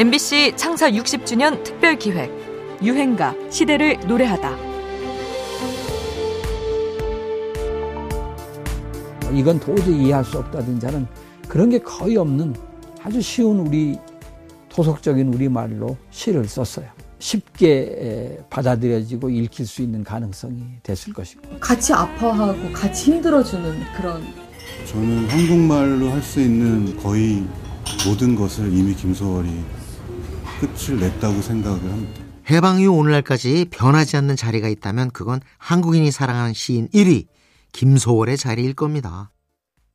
MBC 창사 60주년 특별 기획 유행가 시대를 노래하다. 이건 도저히 이해할 수 없다든지 하는 그런 게 거의 없는 아주 쉬운 우리 토속적인 우리말로 시를 썼어요. 쉽게 받아들여지고 읽힐 수 있는 가능성이 됐을 것이고 같이 아파하고 같이 힘들어주는 그런 저는 한국말로 할 수 있는 거의 모든 것을 이미 김소월이 끝을 냈다고 생각을 합니다. 해방 이후 오늘날까지 변하지 않는 자리가 있다면 그건 한국인이 사랑하는 시인 1위 김소월의 자리일 겁니다.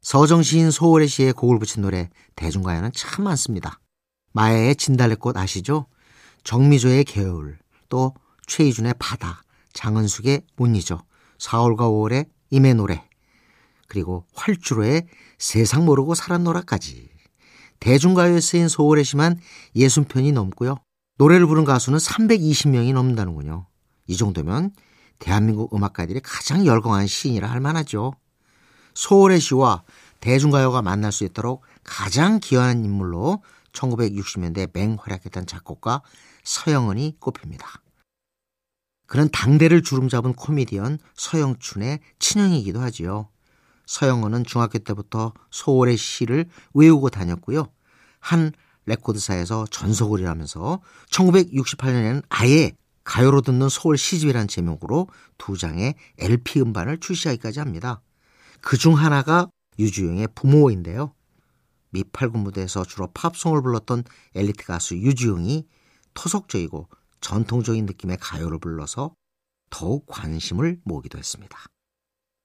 서정 시인 소월의 시에 곡을 붙인 노래 대중가요는 참 많습니다. 마야의 진달래꽃 아시죠? 정미조의 겨울, 또 최희준의 바다, 장은숙의 못 잊어, 4월과 5월의 임의 노래, 그리고 활주로의 세상 모르고 살았노라까지. 대중가요에 쓰인 소월의 시만 60편이 넘고요. 노래를 부른 가수는 320명이 넘는다는군요. 이 정도면 대한민국 음악가들이 가장 열광한 시인이라 할 만하죠. 소월의 시와 대중가요가 만날 수 있도록 가장 기여한 인물로 1960년대 맹활약했던 작곡가 서영은이 꼽힙니다. 그는 당대를 주름잡은 코미디언 서영춘의 친형이기도 하지요. 서영은은 중학교 때부터 소월의 시를 외우고 다녔고요. 한 레코드사에서 전속을 일하면서 1968년에는 아예 가요로 듣는 소월 시집이라는 제목으로 두 장의 LP 음반을 출시하기까지 합니다. 그 중 하나가 유주영의 부모인데요. 미팔군 무대에서 주로 팝송을 불렀던 엘리트 가수 유주영이 토속적이고 전통적인 느낌의 가요를 불러서 더욱 관심을 모으기도 했습니다.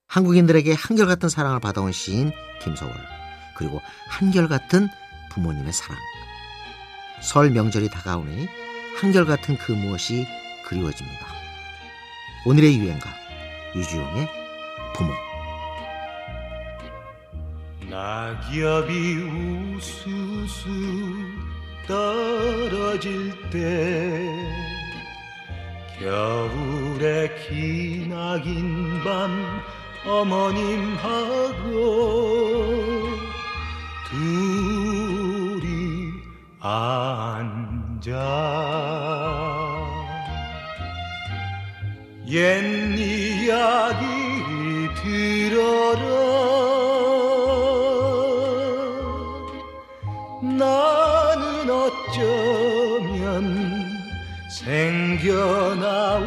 한국인들에게 한결같은 사랑을 받아온 시인 김소월 그리고 한결같은 부모님의 사랑 설 명절이 다가오니 한결같은 그 무엇이 그리워집니다. 오늘의 유행가 유주용의 부모 낙엽이 우수수 떨어질 때 겨울의 기나긴 밤 어머님하고 옛 이야기 들어라. 나는 어쩌면 생겨나와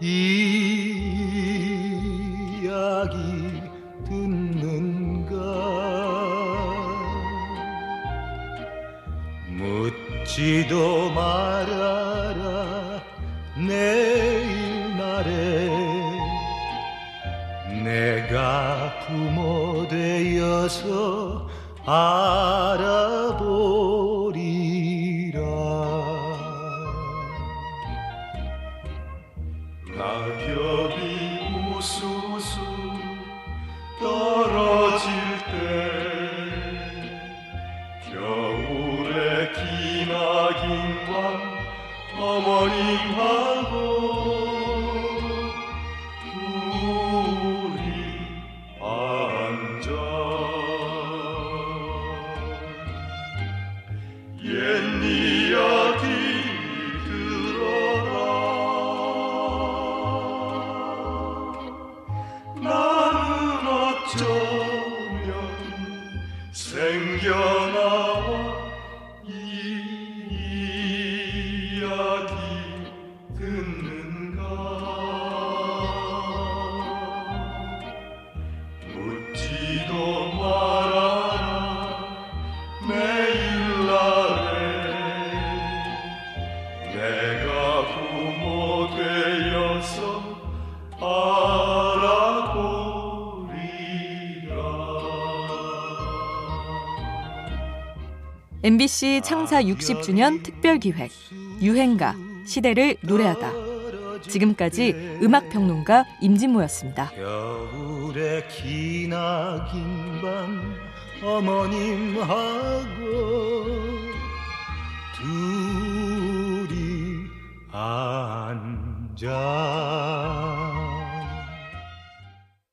이야기 듣는가? 묻지도 말아라 되어서 알아보리라. 낙엽이 우수수 떨어질 때 겨울의 기나긴 밤 어머님 하 듣는가? 묻지도 MBC 창사 60주년 특별기획 유행가 시대를 노래하다 지금까지 음악평론가 임진모였습니다. 겨울의 기나긴 밤 어머님하고 둘이 앉아